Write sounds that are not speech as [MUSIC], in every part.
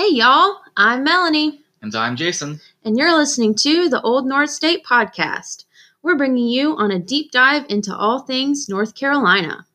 Hey, y'all, I'm Melanie, And I'm Jason. and you're listening to the Old North State Podcast. We're bringing you on a deep dive into all things North Carolina.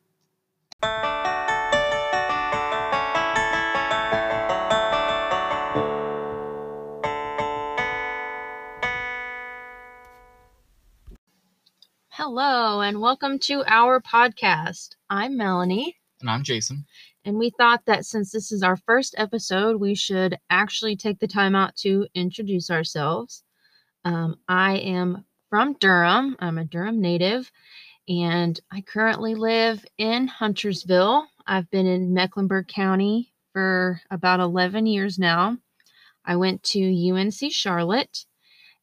Hello, and welcome to our podcast. I'm Melanie. And I'm Jason. And we thought that since this is our first episode, we should actually take the time out to introduce ourselves. Um, I am from Durham. I'm a Durham native, and I currently live in Huntersville. I've been in Mecklenburg County for about 11 years now. I went to UNC Charlotte,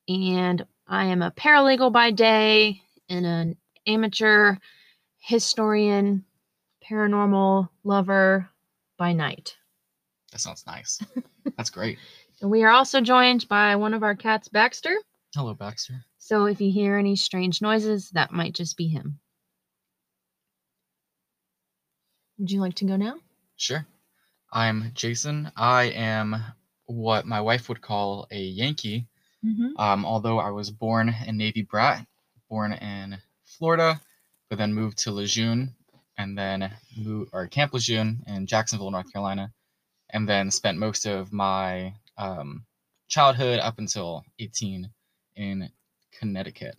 and I am a paralegal by day and an amateur historian paranormal lover by night. That sounds nice. That's great. [LAUGHS] And we are also joined by one of our cats, Baxter. Hello, Baxter. So if you hear any strange noises, that might just be him. Would you like to go now? Sure. I'm Jason. I am what my wife would call a Yankee. Mm-hmm. Um, although I was born a Navy brat, born in Florida, but then moved to Lejeune and then moved or Camp Lejeune in Jacksonville, North Carolina, and then spent most of my um, childhood up until 18 in Connecticut.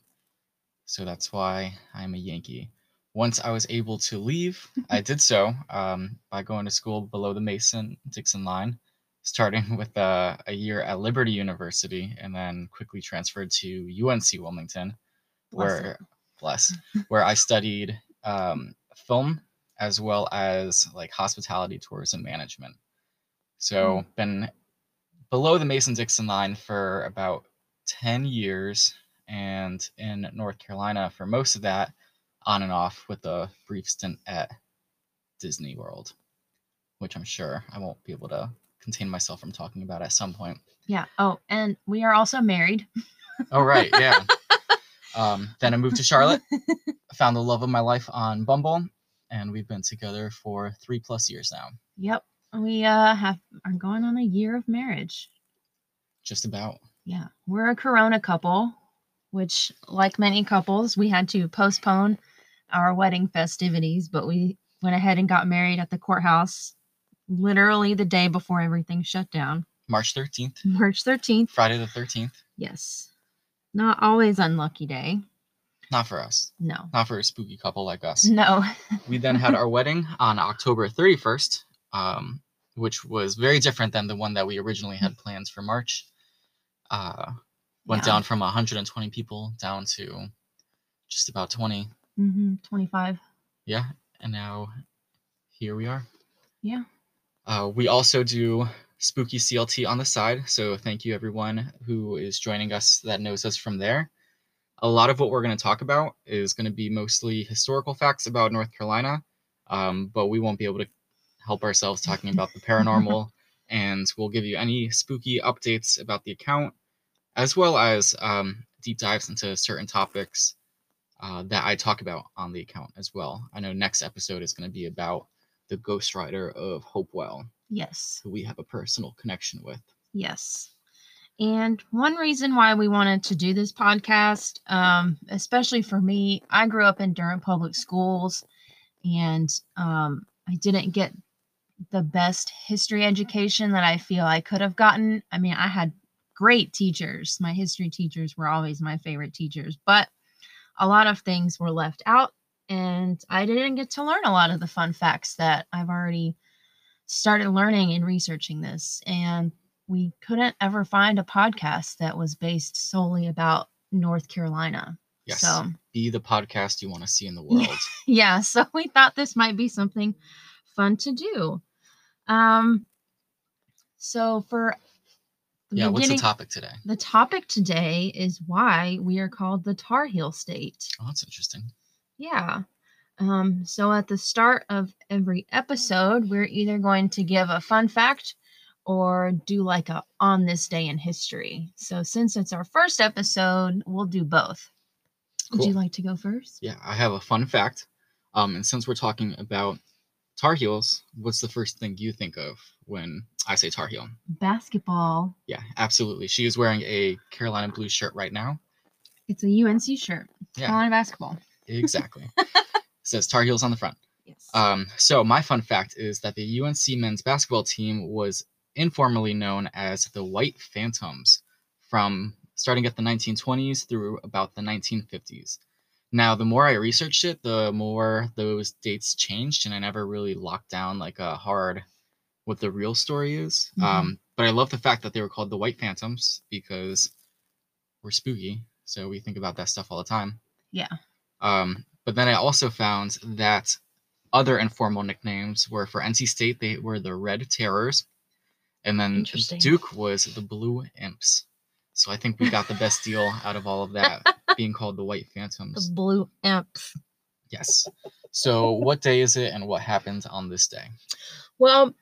So that's why I'm a Yankee. Once I was able to leave, I did so um, by going to school below the Mason Dixon line, starting [LAUGHS] with uh, a year at Liberty University, and then quickly transferred to UNC Wilmington, Bless where it. bless, where I studied um, film as well as like hospitality tourism management. So hmm. been below the Mason Dixon line for about 10 years and in North Carolina for most of that on and off with a brief stint at Disney World, which I'm sure I won't be able to contain myself from talking about at some point. Yeah. Oh, and we are also married. Oh right, yeah. [LAUGHS] um, then I moved to Charlotte, [LAUGHS] found the love of my life on Bumble, and we've been together for three plus years now. Yep. We uh have are going on a year of marriage. Just about. Yeah. We're a corona couple, which like many couples, we had to postpone our wedding festivities, but we went ahead and got married at the courthouse literally the day before everything shut down. March 13th, March 13th. Friday the 13th. Yes. Not always unlucky day. Not for us. No. Not for a spooky couple like us. No. [LAUGHS] We then had our wedding on October 31st, um, which was very different than the one that we originally had plans for March. Uh, went Yeah. down from 120 people down to just about 20. Mm-hmm, 25. Yeah, and now here we are. Yeah. Uh, we also do spooky CLT on the side, so thank you everyone who is joining us that knows us from there. A lot of what we're going to talk about is going to be mostly historical facts about North Carolina, um, but we won't be able to help ourselves talking about the paranormal, [LAUGHS] and we'll give you any spooky updates about the account, as well as um, deep dives into certain topics uh, that I talk about on the account as well. I know next episode is going to be about the Ghost Rider of Hopewell, Yes. who we have a personal connection with. Yes. And one reason why we wanted to do this podcast, um, especially for me, I grew up in Durham Public Schools and um, I didn't get the best history education that I feel I could have gotten. I mean, I had great teachers. My history teachers were always my favorite teachers, but a lot of things were left out and I didn't get to learn a lot of the fun facts that I've already started learning and researching this. And we couldn't ever find a podcast that was based solely about North Carolina. Yes. So, Be the podcast you want to see in the [LAUGHS] world. yeah, so we thought this might be something fun to do. Um so for yeah, what's the topic today? the topic today is why we are called the Tar Heel State. Oh, that's interesting. Yeah. Um, so at the start of every episode, we're either going to give a fun fact or do like a on this day in history. So since it's our first episode, we'll do both. Would you like to go first? Yeah, I have a fun fact. Um, and since we're talking about Tar Heels, what's the first thing you think of when I say Tar Heel? Basketball. Yeah, absolutely. She is wearing a Carolina blue shirt right now. It's a UNC shirt. Yeah. Carolina basketball. Exactly. [LAUGHS] says Tar Heels on the front. Yes. Um, so my fun fact is that the UNC men's basketball team was informally known as the White Phantoms from starting at the 1920s through about the 1950s. Now, the more I researched it, the more those dates changed, and I never really locked down like a hard what the real story is. Mhm. Um, but I love the fact that they were called the White Phantoms because we're spooky, so we think about that stuff all the time. Yeah. Um, but then I also found that other informal nicknames were for NC State, they were the Red Terrors, and then Duke was the Blue Imps. So I think we got the best deal [LAUGHS] out of all of that, being called the White Phantoms. the blue imps. Yes. So what day is it, and what happened on this day? Well,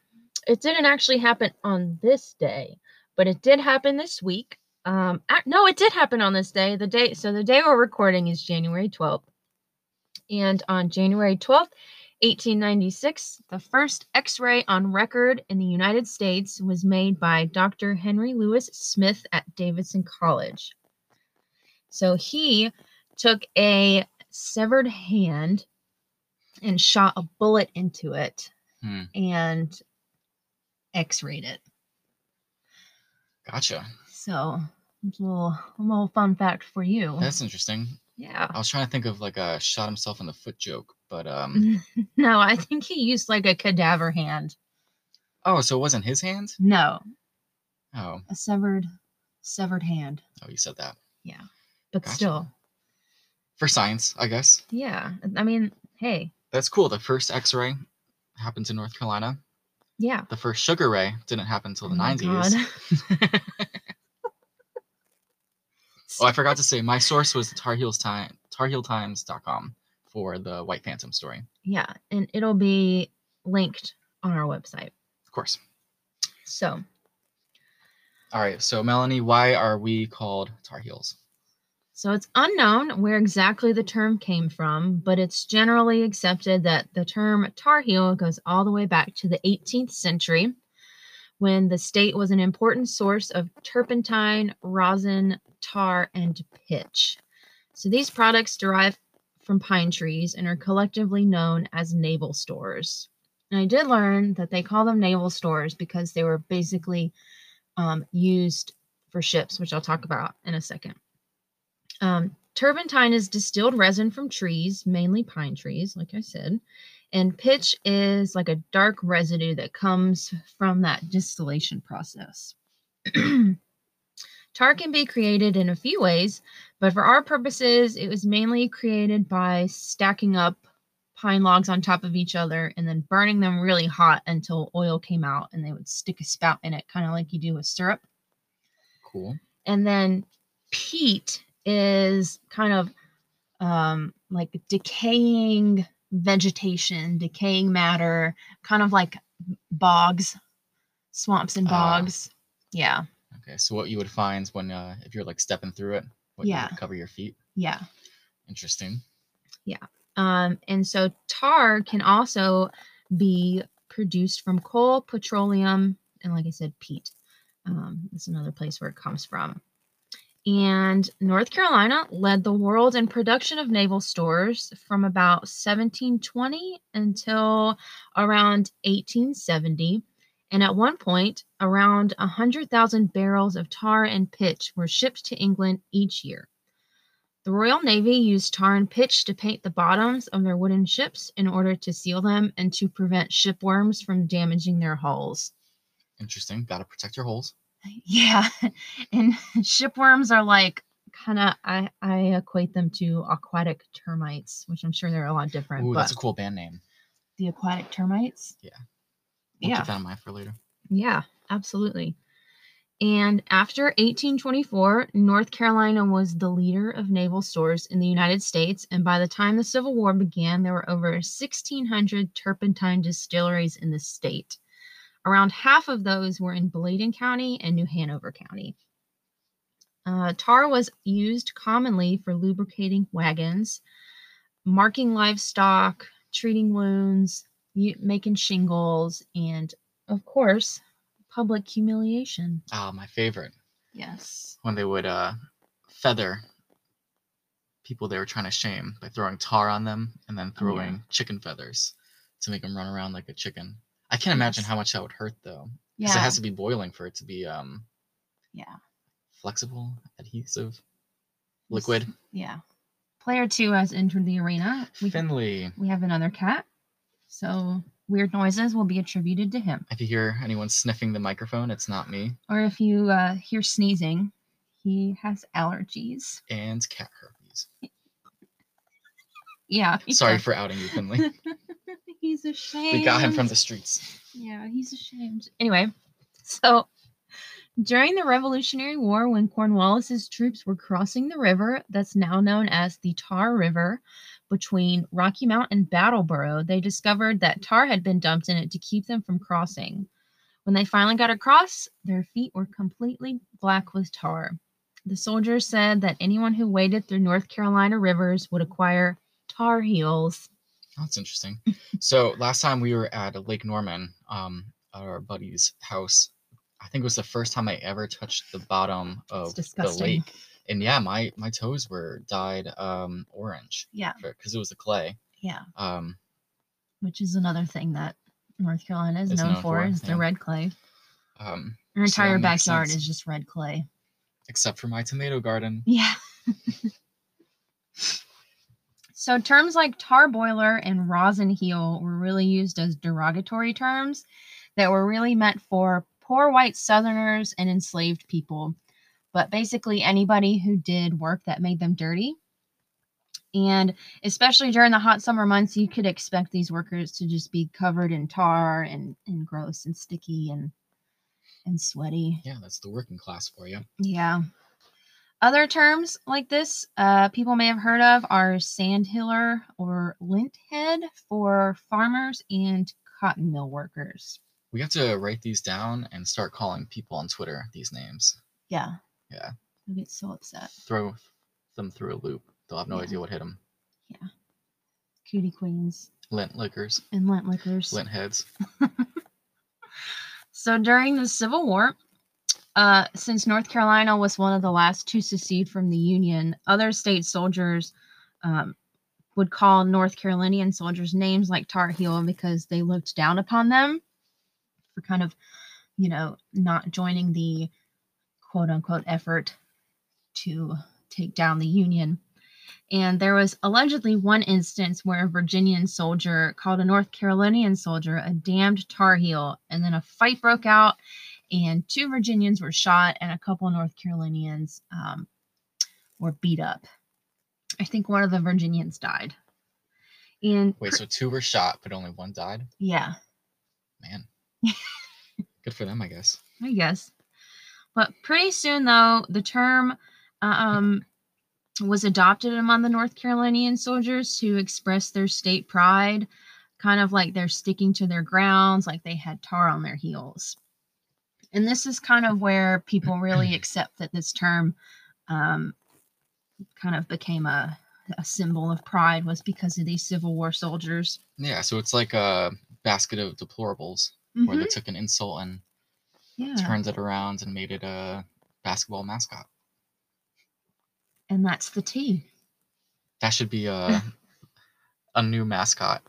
it didn't actually happen on this day, but it did happen this week. Um, no, it did happen on this day. The day, so the day we're recording is January 12th. And on January 12th, 1896, the first x ray on record in the United States was made by Dr. Henry Louis Smith at Davidson College. So he took a severed hand and shot a bullet into it Hmm. and x-rayed it. Gotcha. So a little, a little fun fact for you. That's interesting. Yeah. I was trying to think of like a shot himself in the foot joke, but um. [LAUGHS] No, I think he used like a cadaver hand. Oh, so it wasn't his hand? No, Oh, a severed, severed hand. oh, you said that. Yeah. But Gotcha. still, For science, I guess. yeah. I mean, hey, That's cool. The first X-ray happened in North Carolina. yeah. The first sugar ray didn't happen until the Oh 90s. [LAUGHS] [LAUGHS] Oh, I forgot to say my source was Tar Heels Time, TarHeelTimes.com for the White Phantom story. Yeah, and it'll be linked on our website. Of course. So All right. So Melanie, why are we called Tar Heels? So it's unknown where exactly the term came from, but it's generally accepted that the term Tar Heel goes all the way back to the 18th century when the state was an important source of turpentine, rosin, tar, and pitch. So these products derive from pine trees and are collectively known as naval stores. And I did learn that they call them naval stores because they were basically um, used for ships, which I'll talk about in a second. Um, turpentine is distilled resin from trees, mainly pine trees, like I said. And pitch is like a dark residue that comes from that distillation process. [CLEARS THROAT] Tar can be created in a few ways, but for our purposes, it was mainly created by stacking up pine logs on top of each other and then burning them really hot until oil came out and they would stick a spout in it, kind of like you do with syrup. Cool. And then peat is kind of um, like decaying vegetation, decaying matter, kind of like bogs, swamps and Ah. bogs. yeah, Okay. So what you would find when uh, if you're like stepping through it, what you Yeah. would cover your feet. yeah. Interesting. Yeah. Um, and so tar can also be produced from coal, petroleum, and like I said, peat. Um, that's another place where it comes from. And North Carolina led the world in production of naval stores from about 1720 until around 1870. And at one point, around 100,000 barrels of tar and pitch were shipped to England each year. The Royal Navy used tar and pitch to paint the bottoms of their wooden ships in order to seal them and to prevent shipworms from damaging their hulls. Interesting. Got to protect your holes. [LAUGHS] Yeah, [LAUGHS] and [LAUGHS] shipworms are like kind of I I equate them to aquatic termites, which I'm sure they're a lot different. Ooh, but that's a cool band name. the aquatic termites. Yeah. We'll Yeah. keep that in mind for later. Yeah, absolutely. And after 1824, North Carolina was the leader of naval stores in the United States. And by the time the Civil War began, there were over 1,600 turpentine distilleries in the state. Around half of those were in Bladen County and New Hanover County. Uh, tar was used commonly for lubricating wagons, marking livestock, treating wounds, making shingles, and of course, public humiliation. Ah, my favorite. Yes. When they would uh, feather people they were trying to shame by throwing tar on them and then Oh, yeah. throwing chicken feathers to make them run around like a chicken. I can't imagine how much that would hurt though. Yeah. Because it has to be boiling for it to be um, yeah. flexible, adhesive, liquid. Yeah. Player two has entered the arena. We, Finley. we have another cat. So weird noises will be attributed to him. If you hear anyone sniffing the microphone, it's not me. Or if you uh, hear sneezing, he has allergies. And cat herpes. [LAUGHS] Yeah. Sorry does. for outing you, Finley. [LAUGHS] he's ashamed. we got him from the streets. Yeah, he's ashamed. Anyway, so during the Revolutionary War, when Cornwallis's troops were crossing the river that's now known as the Tar River between Rocky Mount and Battleboro, they discovered that tar had been dumped in it to keep them from crossing. When they finally got across, their feet were completely black with tar. The soldiers said that anyone who waded through North Carolina rivers would acquire tar heels. That's interesting. so last time we were at Lake Norman, um, at our buddy's house. I think it was the first time I ever touched the bottom of the lake, and yeah, my my toes were dyed um, orange Yeah, because it was a clay. yeah. Um, which is another thing that North Carolina is known, known for, for, is the red clay. um, Our entire makes backyard is just red clay. except for my tomato garden. Yeah. [LAUGHS] so terms like tar boiler and rosin heel were really used as derogatory terms that were really meant for poor white southerners and enslaved people. But basically anybody who did work that made them dirty. And especially during the hot summer months, you could expect these workers to just be covered in tar and, and gross and sticky and and sweaty. Yeah, that's the working class for you. Yeah. Other terms like this, uh, people may have heard of are sandhiller or lint head for farmers and cotton mill workers. We have to write these down and start calling people on Twitter these names. Yeah. Yeah. I get so upset. Throw them through a loop. They'll have no Yeah. idea what hit them. Yeah. Cutie queens Lint liquors, and lint lickers. lint heads. [LAUGHS] So during the Civil War, uh, since North Carolina was one of the last to secede from the Union, other state soldiers um, would call North Carolinian soldiers names like Tar Heel because they looked down upon them for kind of, you know, not joining the quote unquote effort to take down the Union. And there was allegedly one instance where a Virginian soldier called a North Carolinian soldier a damned Tar Heel, and then a fight broke out, and two Virginians were shot, and a couple North Carolinians um, were beat up. I think one of the Virginians died. And Wait, so two were shot, but only one died? yeah, Man. [LAUGHS] Good for them, I guess. I guess. But pretty soon, though, the term um, was adopted among the North Carolinian soldiers to express their state pride, kind of like they're sticking to their grounds, like they had tar on their heels. And this is kind of where people really [CLEARS THROAT] accept that this term um, kind of became a, a symbol of pride was because of these Civil War soldiers. Yeah, so it's like a basket of deplorables where they Mhm. took an insult and Yeah. turned it around and made it a basketball mascot. And that's the T. That should be a [LAUGHS] a new mascot.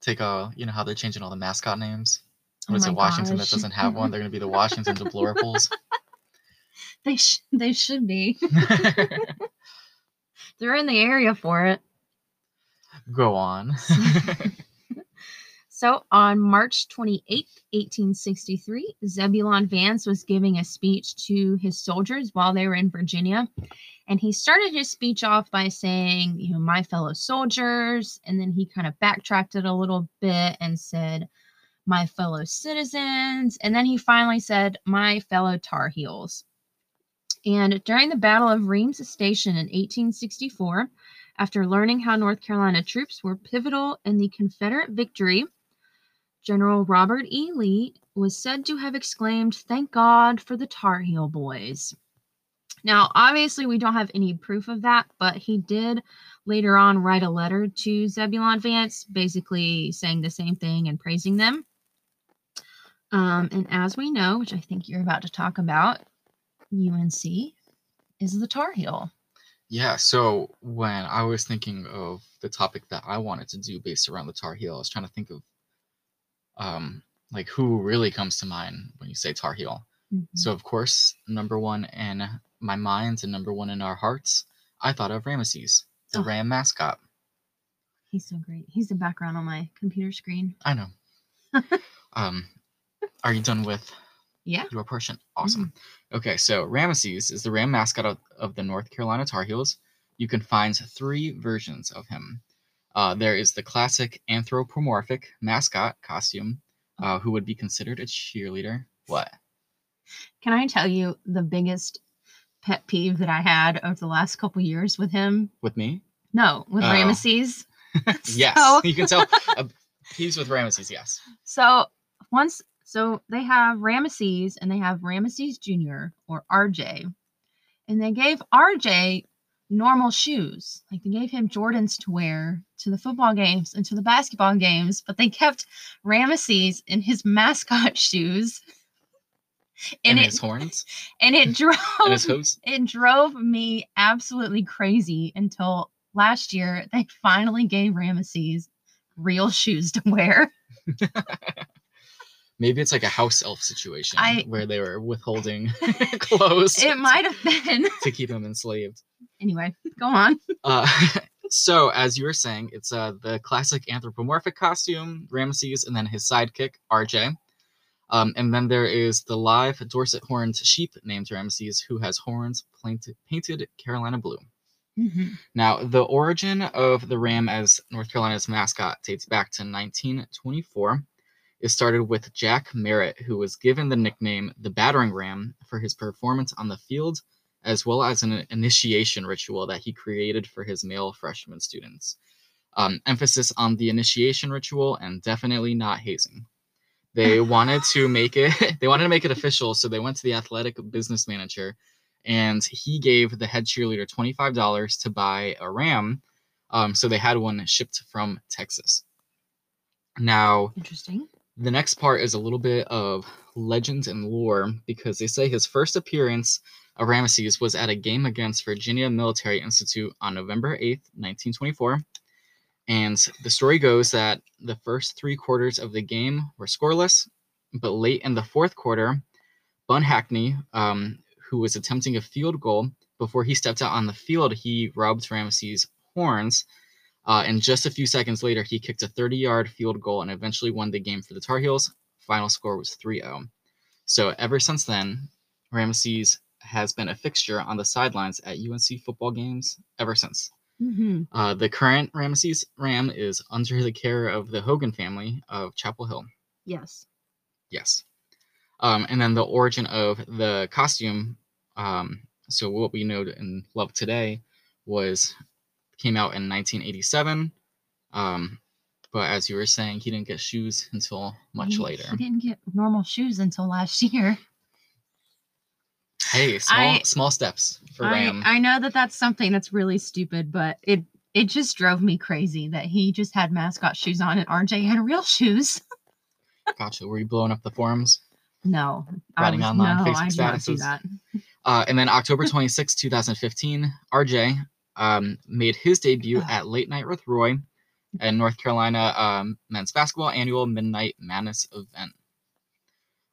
Take a you know how they're changing all the mascot names. Oh What is it? Washington gosh. that doesn't have one. They're gonna be the [LAUGHS] Washington Deplorables. They sh- they should be. [LAUGHS] They're in the area for it. Go on. So on March 28th, 1863, Zebulon Vance was giving a speech to his soldiers while they were in Virginia. And he started his speech off by saying, you know, my fellow soldiers. And then he kind of backtracked it a little bit and said, my fellow citizens. And then he finally said, my fellow Tar Heels. And during the Battle of Reams Station in 1864, after learning how North Carolina troops were pivotal in the Confederate victory, General Robert E. Lee was said to have exclaimed, Thank God for the Tar Heel boys. Now, obviously, we don't have any proof of that, but he did later on write a letter to Zebulon Vance, basically saying the same thing and praising them. Um, and as we know, which I think you're about to talk about, UNC is the Tar Heel. Yeah, so when I was thinking of the topic that I wanted to do based around the Tar Heel, I was trying to think of um like who really comes to mind when you say Tar Heel. Mhm. So of course, number one in my mind and number one in our hearts, I thought of Rameses, the Oh. Ram mascot. He's so great. He's the background on my computer screen. I know. [LAUGHS] um, are you done with Yeah. your portion? Awesome. Okay, so Rameses is the Ram mascot of, of the North Carolina Tar Heels. You can find three versions of him. Uh, there is the classic anthropomorphic mascot costume, uh, who would be considered a cheerleader. What? Can I tell you the biggest pet peeve that I had over the last couple years with him? With me? No, with Oh. Rameses. [LAUGHS] [LAUGHS] yes. So- you can tell. [LAUGHS] Uh, he's with Rameses, yes. So once, so they have Rameses and they have Rameses Jr. or RJ, and they gave RJ normal shoes. Like they gave him Jordans to wear to the football games and to the basketball games, but they kept Rameses in his mascot [LAUGHS] shoes. And, And, it his horns [LAUGHS] and it [LAUGHS] drove and it drove me absolutely crazy until last year they finally gave Rameses real shoes to wear. Maybe it's like a house elf situation I- where they were withholding [LAUGHS] [LAUGHS] clothes It might have been. [LAUGHS] to keep them enslaved. Anyway, go on. Uh, so, as you were saying, it's uh, the classic anthropomorphic costume, Rameses, and then his sidekick, RJ. Um, and then there is the live Dorset horned sheep named Rameses, who has horns painted, painted Carolina blue. Now, the origin of the ram as North Carolina's mascot dates back to 1924. It started with Jack Merritt, who was given the nickname the Battering Ram for his performance on the field, as well as an initiation ritual that he created for his male freshman students. Um, emphasis on the initiation ritual and definitely not hazing. They [LAUGHS] wanted to make it [LAUGHS] they wanted to make it official, so they went to the athletic business manager and he gave the head cheerleader $25 to buy a ram. Um, so they had one shipped from Texas. Now, Interesting. The next part is a little bit of legend and lore because they say his first appearance of Rameses was at a game against Virginia Military Institute on November 8th, 1924. And the story goes that the first three quarters of the game were scoreless, but late in the fourth quarter, Bunn Hackney, um, who was attempting a field goal, before he stepped out on the field, he rubbed Rameses' horns. Uh, and just a few seconds later, he kicked a 30 yard field goal and eventually won the game for the Tar Heels. Final score was 3 0. So ever since then, Rameses has been a fixture on the sidelines at UNC football games ever since. hmm Uh, the current Rameses Ram is under the care of the Hogan family of Chapel Hill. Yes. Yes. Um, and then the origin of the costume. Um, so what we know and love today was came out in 1987. Um, but as you were saying, he didn't get shoes until much He- later. He didn't get normal shoes until last year. Hey, small I- small steps for I, Ram. I know that that's something that's really stupid, but it it just drove me crazy that he just had mascot shoes on and RJ had real shoes. [LAUGHS] Gotcha. Were you blowing up the forums? No, Writing was, online no, Facebook I did not do statuses? that. Uh, and then October 26, 2015, RJ um, made his debut at Late Night with Roy and North Carolina um, men's basketball annual Midnight Madness event.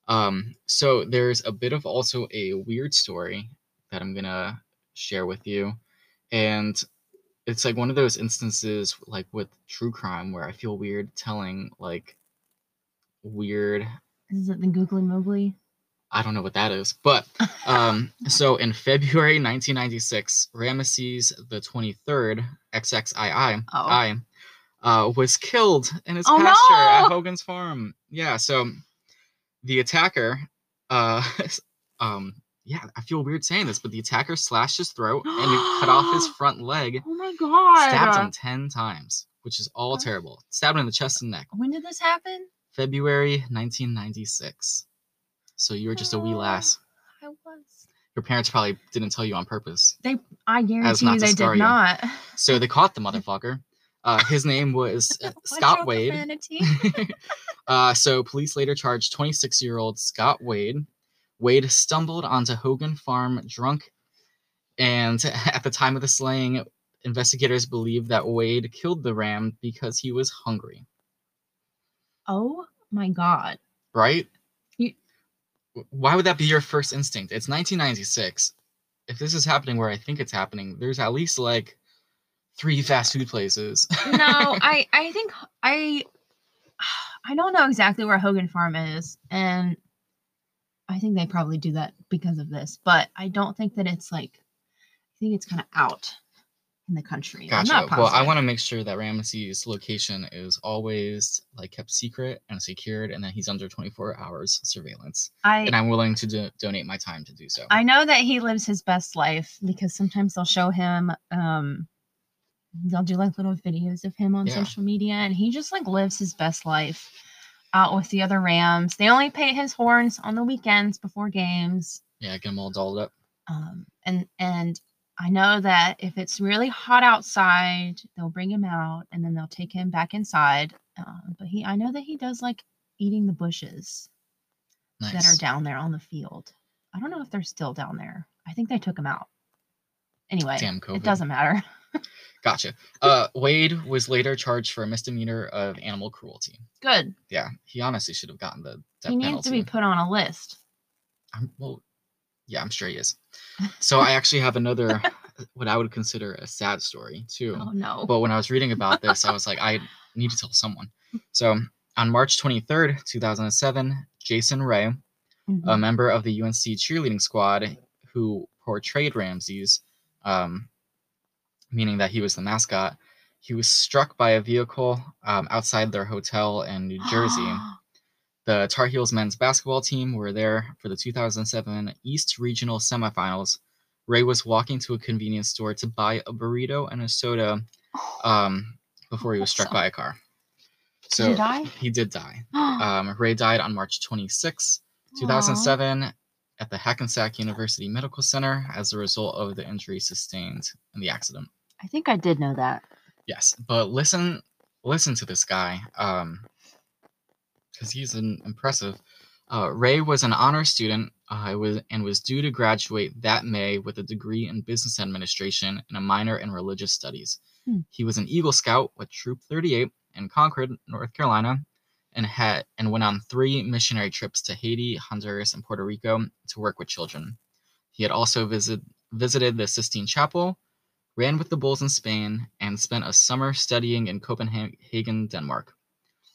Um, so there's a bit of also a weird story that I'm gonna share with you, and it's like one of those instances like with true crime where I feel weird telling like weird Is it the Googly Moogly? I don't know what that is, but um, [LAUGHS] so in February 1996, Rameses the 23rd, XXII, Oh. I, uh, was killed in his Oh, pasture at! Hogan's farm. Yeah, so the attacker, uh, [LAUGHS] um, yeah, I feel weird saying this, but the attacker slashed his throat and cut off his [GASPS] front leg, Oh my god! stabbed him 10 times, which is all terrible. Stabbed him in the chest and neck. When did this happen? February 1996. So you were just a wee Oh. lass. I was. Your parents probably didn't tell you on purpose. They, I guarantee not you they did you. not. So they caught the [LAUGHS] motherfucker. Uh, his name was uh, [LAUGHS] Scott Wade. [LAUGHS] uh, so police later charged 26 year old Scott Wade. Wade stumbled onto Hogan Farm drunk, and at the time of the slaying, investigators believe that Wade killed the ram because he was hungry. oh my god. Right? Why would that be your first instinct? It's 1996. If this is happening where I think it's happening, there's at least like three fast food places. no, [LAUGHS] I I think I [SIGHS] I don't know exactly where Hogan Farm is, and I think they probably do that because of this, but I don't think that it's like I think it's kind of out in the country. Gotcha. Well, I want to make sure that Rameses' location is always like kept secret and secured, and that he's under 24 hours surveillance. I And I'm willing to do- donate my time to do so. I know that he lives his best life because sometimes they'll show him um they'll do like little videos of him on Yeah. social media and he just like lives his best life out with the other Rams. They only pay his horns on the weekends before games. yeah, get him all dolled up. um, and and I know that if it's really hot outside, they'll bring him out and then they'll take him back inside. Um, but he, I know that he does like eating the bushes Nice. that are down there on the field. I don't know if they're still down there. I think they took him out. Anyway, it doesn't matter. [LAUGHS] Gotcha. Uh, Wade was later charged for a misdemeanor of animal cruelty. Good. Yeah, he honestly should have gotten the death he needs penalty. to be put on a list. I'm, well, yeah, I'm sure he is. [LAUGHS] So I actually have another, what I would consider a sad story too. Oh no. But when I was reading about this, I was like, I need to tell someone. So on March 23rd, 2007, Jason Ray, a Mhm. member of the UNC cheerleading squad who portrayed Rameses, um, meaning that he was the mascot, he was struck by a vehicle um, outside their hotel in New [GASPS] Jersey. The Tar Heels men's basketball team were there for the 2007 East Regional semifinals. Ray was walking to a convenience store to buy a burrito and a soda [GASPS] um, before he was struck by a car. Did So he die? he did die. [GASPS] Um, Ray died on March 26, Aw. 2007, at the Hackensack University Medical Center as a result of the injury sustained in the accident. I think I did know that. Yes, but listen, listen to this guy, um, because he's an impressive. Uh, Ray was an honor student. Uh, was and was due to graduate that May with a degree in business administration and a minor in religious studies. Hmm. He was an Eagle Scout with Troop 38 in Concord, North Carolina, and had and went on three missionary trips to Haiti, Honduras, and Puerto Rico to work with children. He had also visit, visited the Sistine Chapel, ran with the Bulls in Spain, and spent a summer studying in Copenhagen, Denmark.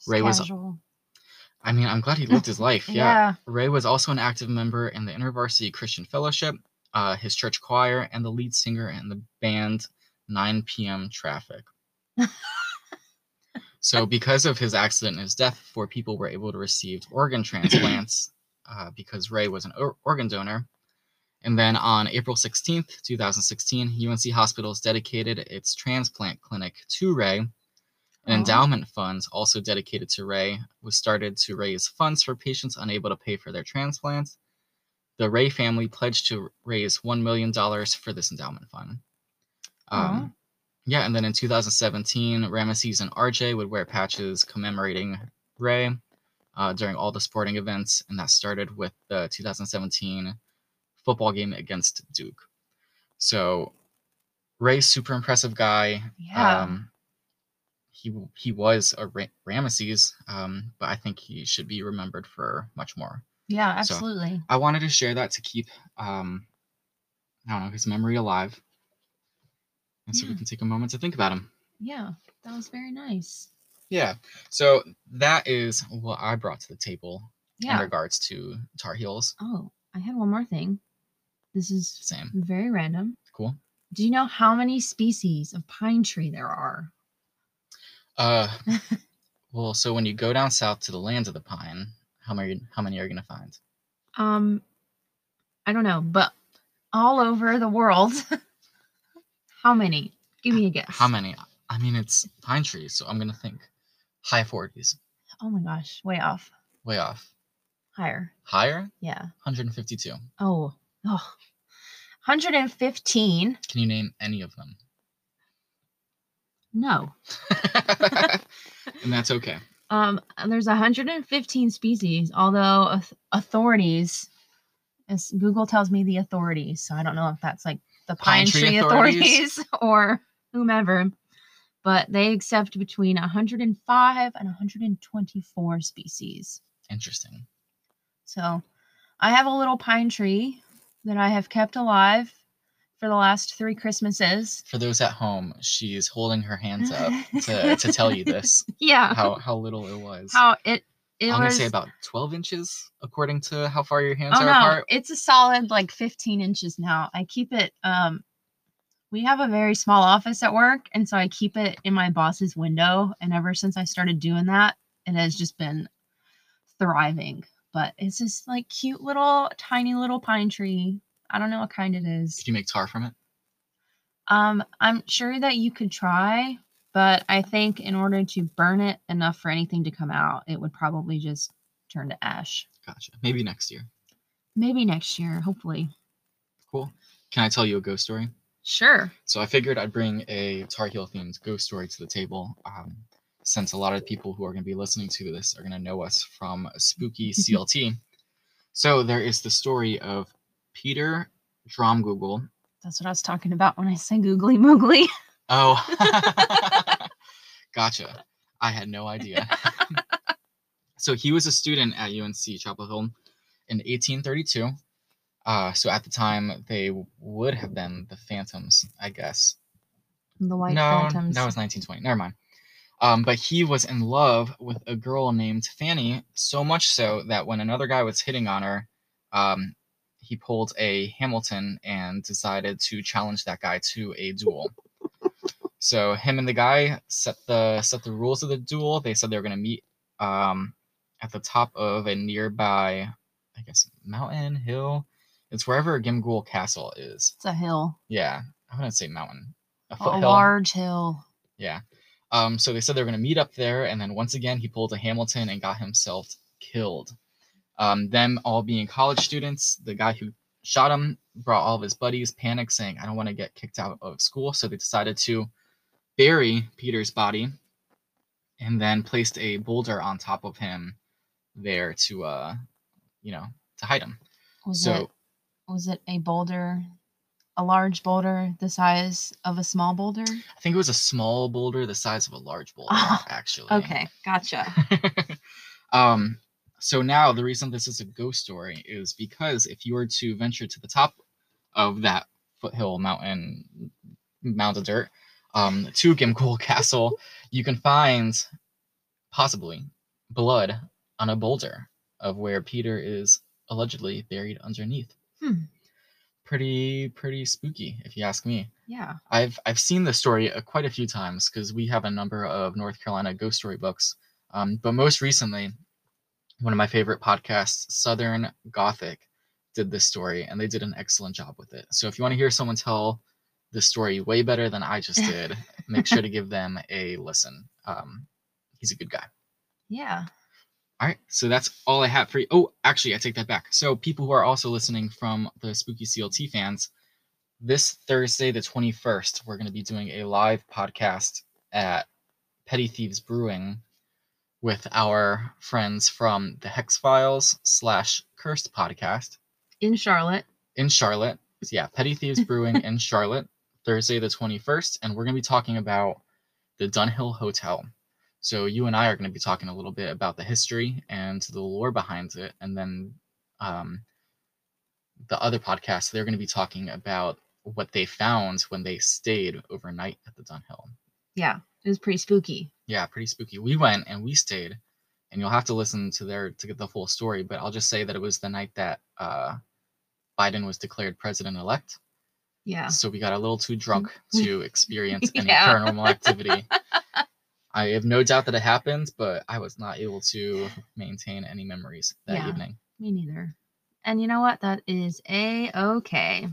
Ray was- casual. I mean, I'm glad he lived his life. Yeah. yeah. Ray was also an active member in the InterVarsity Christian Fellowship, uh, his church choir, and the lead singer in the band 9 p.m. Traffic. [LAUGHS] so, because of his accident and his death, four people were able to receive organ [CLEARS THROAT] transplants uh, because Ray was an or- organ donor. And then on April 16th, 2016, UNC Hospitals dedicated its transplant clinic to Ray. An Oh. endowment fund, also dedicated to Ray, was started to raise funds for patients unable to pay for their transplants. The Ray family pledged to raise $1 million for this endowment fund. Um, yeah, and then in 2017, Ramesses and RJ would wear patches commemorating Ray uh, during all the sporting events, and that started with the 2017 football game against Duke. So, Ray's super impressive guy. Yeah. Um, he he was a Ra- Rameses, um, but I think he should be remembered for much more. yeah, so- absolutely. I wanted to share that to keep, um, I don't know, his memory alive, and so we can take a moment to think about him. Yeah, that was very nice. Yeah. So that is what I brought to the table in regards to Tar Heels. Oh, I had one more thing. This is Same. very random. Cool. Do you know how many species of pine tree there are? Uh, [LAUGHS] well, so when you go down south to the lands of the pine, how many how many are you gonna find? Um, I don't know, but all over the world. [LAUGHS] how many? Give me a guess. How many? I mean, it's pine trees, so I'm gonna think high forties. Oh my gosh, way off. Way off. Higher. Higher? Yeah. 152. Oh, oh, 115. Can you name any of them? No. [LAUGHS] and that's okay. Um, there's 115 species, although authorities, as Google tells me the authorities, so I don't know if that's like the pine, Pine tree tree, authorities? authorities. [LAUGHS] or whomever, but they accept between 105 and 124 species. Interesting. So I have a little pine tree that I have kept alive for the last three Christmases. For those at home, she's holding her hands up to, to tell you this [LAUGHS] Yeah. how how little it was. How it it I'm was gonna say about 12 inches, according to how far your hands Oh are no, apart. it's a solid like 15 inches now. I keep it um we have a very small office at work and so I keep it in my boss's window and ever since I started doing that it has just been thriving. But it's just like cute little tiny little pine tree. I don't know what kind it is. Could you make tar from it? Um I'm sure that you could try, but I think in order to burn it enough for anything to come out, it would probably just turn to ash. Gotcha. Maybe next year. Maybe next year, hopefully. Cool. Can I tell you a ghost story? Sure. So I figured I'd bring a Tar Heel themed ghost story to the table. Um, since a lot of people who are going to be listening to this are going to know us from Spooky [LAUGHS] CLT. so there is the story of Peter Dromgoole. That's what I was talking about when I said googly moogly. Oh, [LAUGHS] gotcha. I had no idea. [LAUGHS] so he was a student at UNC Chapel Hill in 1832. Uh, so at the time, they would have been the Phantoms, I guess. The white no, phantoms. that was 1920. Never mind. Um, but he was in love with a girl named Fanny, so much so that when another guy was hitting on her, um, he pulled a Hamilton and decided to challenge that guy to a duel. so him and the guy set the set the rules of the duel. They said they were going to meet um, at the top of a nearby, I guess, mountain hill. It's wherever Gimghoul Castle is. it's a hill. Yeah, I wouldn't say mountain. A A large hill. Yeah. Um, so they said they were going to meet up there, and then once again, he pulled a Hamilton and got himself killed. Um, them all being college students, the guy who shot him brought all of his buddies, panic, saying, I don't want to get kicked out of school. So they decided to bury Peter's body and then placed a boulder on top of him there to, uh, you know, to hide him. Was so it was it a boulder? A large boulder the size of a small boulder? I think it was a small boulder the size of a large boulder, [LAUGHS] actually. Okay, gotcha. [LAUGHS] um, so now the reason this is a ghost story is because if you were to venture to the top of that foothill mountain mound of dirt um, to Gimghoul [LAUGHS] Castle, you can find possibly blood on a boulder of where Peter is allegedly buried underneath. Hmm. Pretty pretty spooky, if you ask me. Yeah. I've I've seen this story uh, quite a few times because we have a number of North Carolina ghost story books. Um, but most recently, one of my favorite podcasts, Southern Gothic, did this story, and they did an excellent job with it. So if you want to hear someone tell the story way better than I just did, [LAUGHS] make sure to give them a listen. Um, he's a good guy. Yeah. All right, so that's all I have for you. Oh, actually, I take that back. So, people who are also listening from the Spooky CLT fans, this Thursday, the 21st, we're going to be doing a live podcast at Petty Thieves Brewing with our friends from the Hex Files slash Cursed podcast In Charlotte. in Charlotte. Yeah, Petty Thieves [LAUGHS] Brewing in Charlotte, Thursday the 21st. And we're going to be talking about the Dunhill Hotel. So you and I are going to be talking a little bit about the history and the lore behind it. And then um, the other podcast, they're going to be talking about what they found when they stayed overnight at the Dunhill. Yeah. It was pretty spooky. Yeah, pretty spooky. We went and we stayed, and you'll have to listen to their to get the full story. But I'll just say that it was the night that uh, Biden was declared president elect. Yeah. So we got a little too drunk to experience [LAUGHS] any Yeah. paranormal activity. [LAUGHS] I have no doubt that it happened, but I was not able to maintain any memories that Yeah. evening. Me neither. And you know what? That is a okay.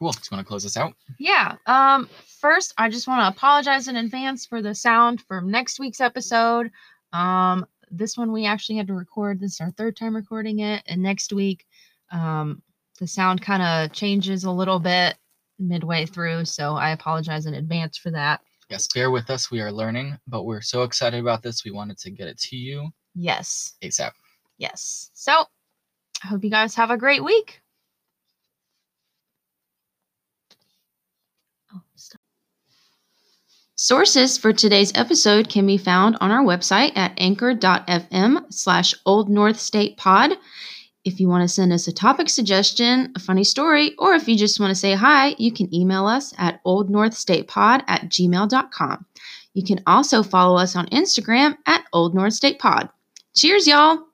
Cool. Do you want to close this out? Yeah. Um first I just want to apologize in advance for the sound from next week's episode. Um this one we actually had to record. This is our third time recording it. And next week, um the sound kind of changes a little bit midway through, so I apologize in advance for that. Yes, bear with us. We are learning, but we're so excited about this. We wanted to get it to you Yes, ASAP. yes. So I hope you guys have a great week. Sources for today's episode can be found on our website at anchor.fm slash Old North State Pod. If you want to send us a topic suggestion, a funny story, or if you just want to say hi, you can email us at oldnorthstatepod at gmail.com. You can also follow us on Instagram at Old North State Pod. Cheers, y'all!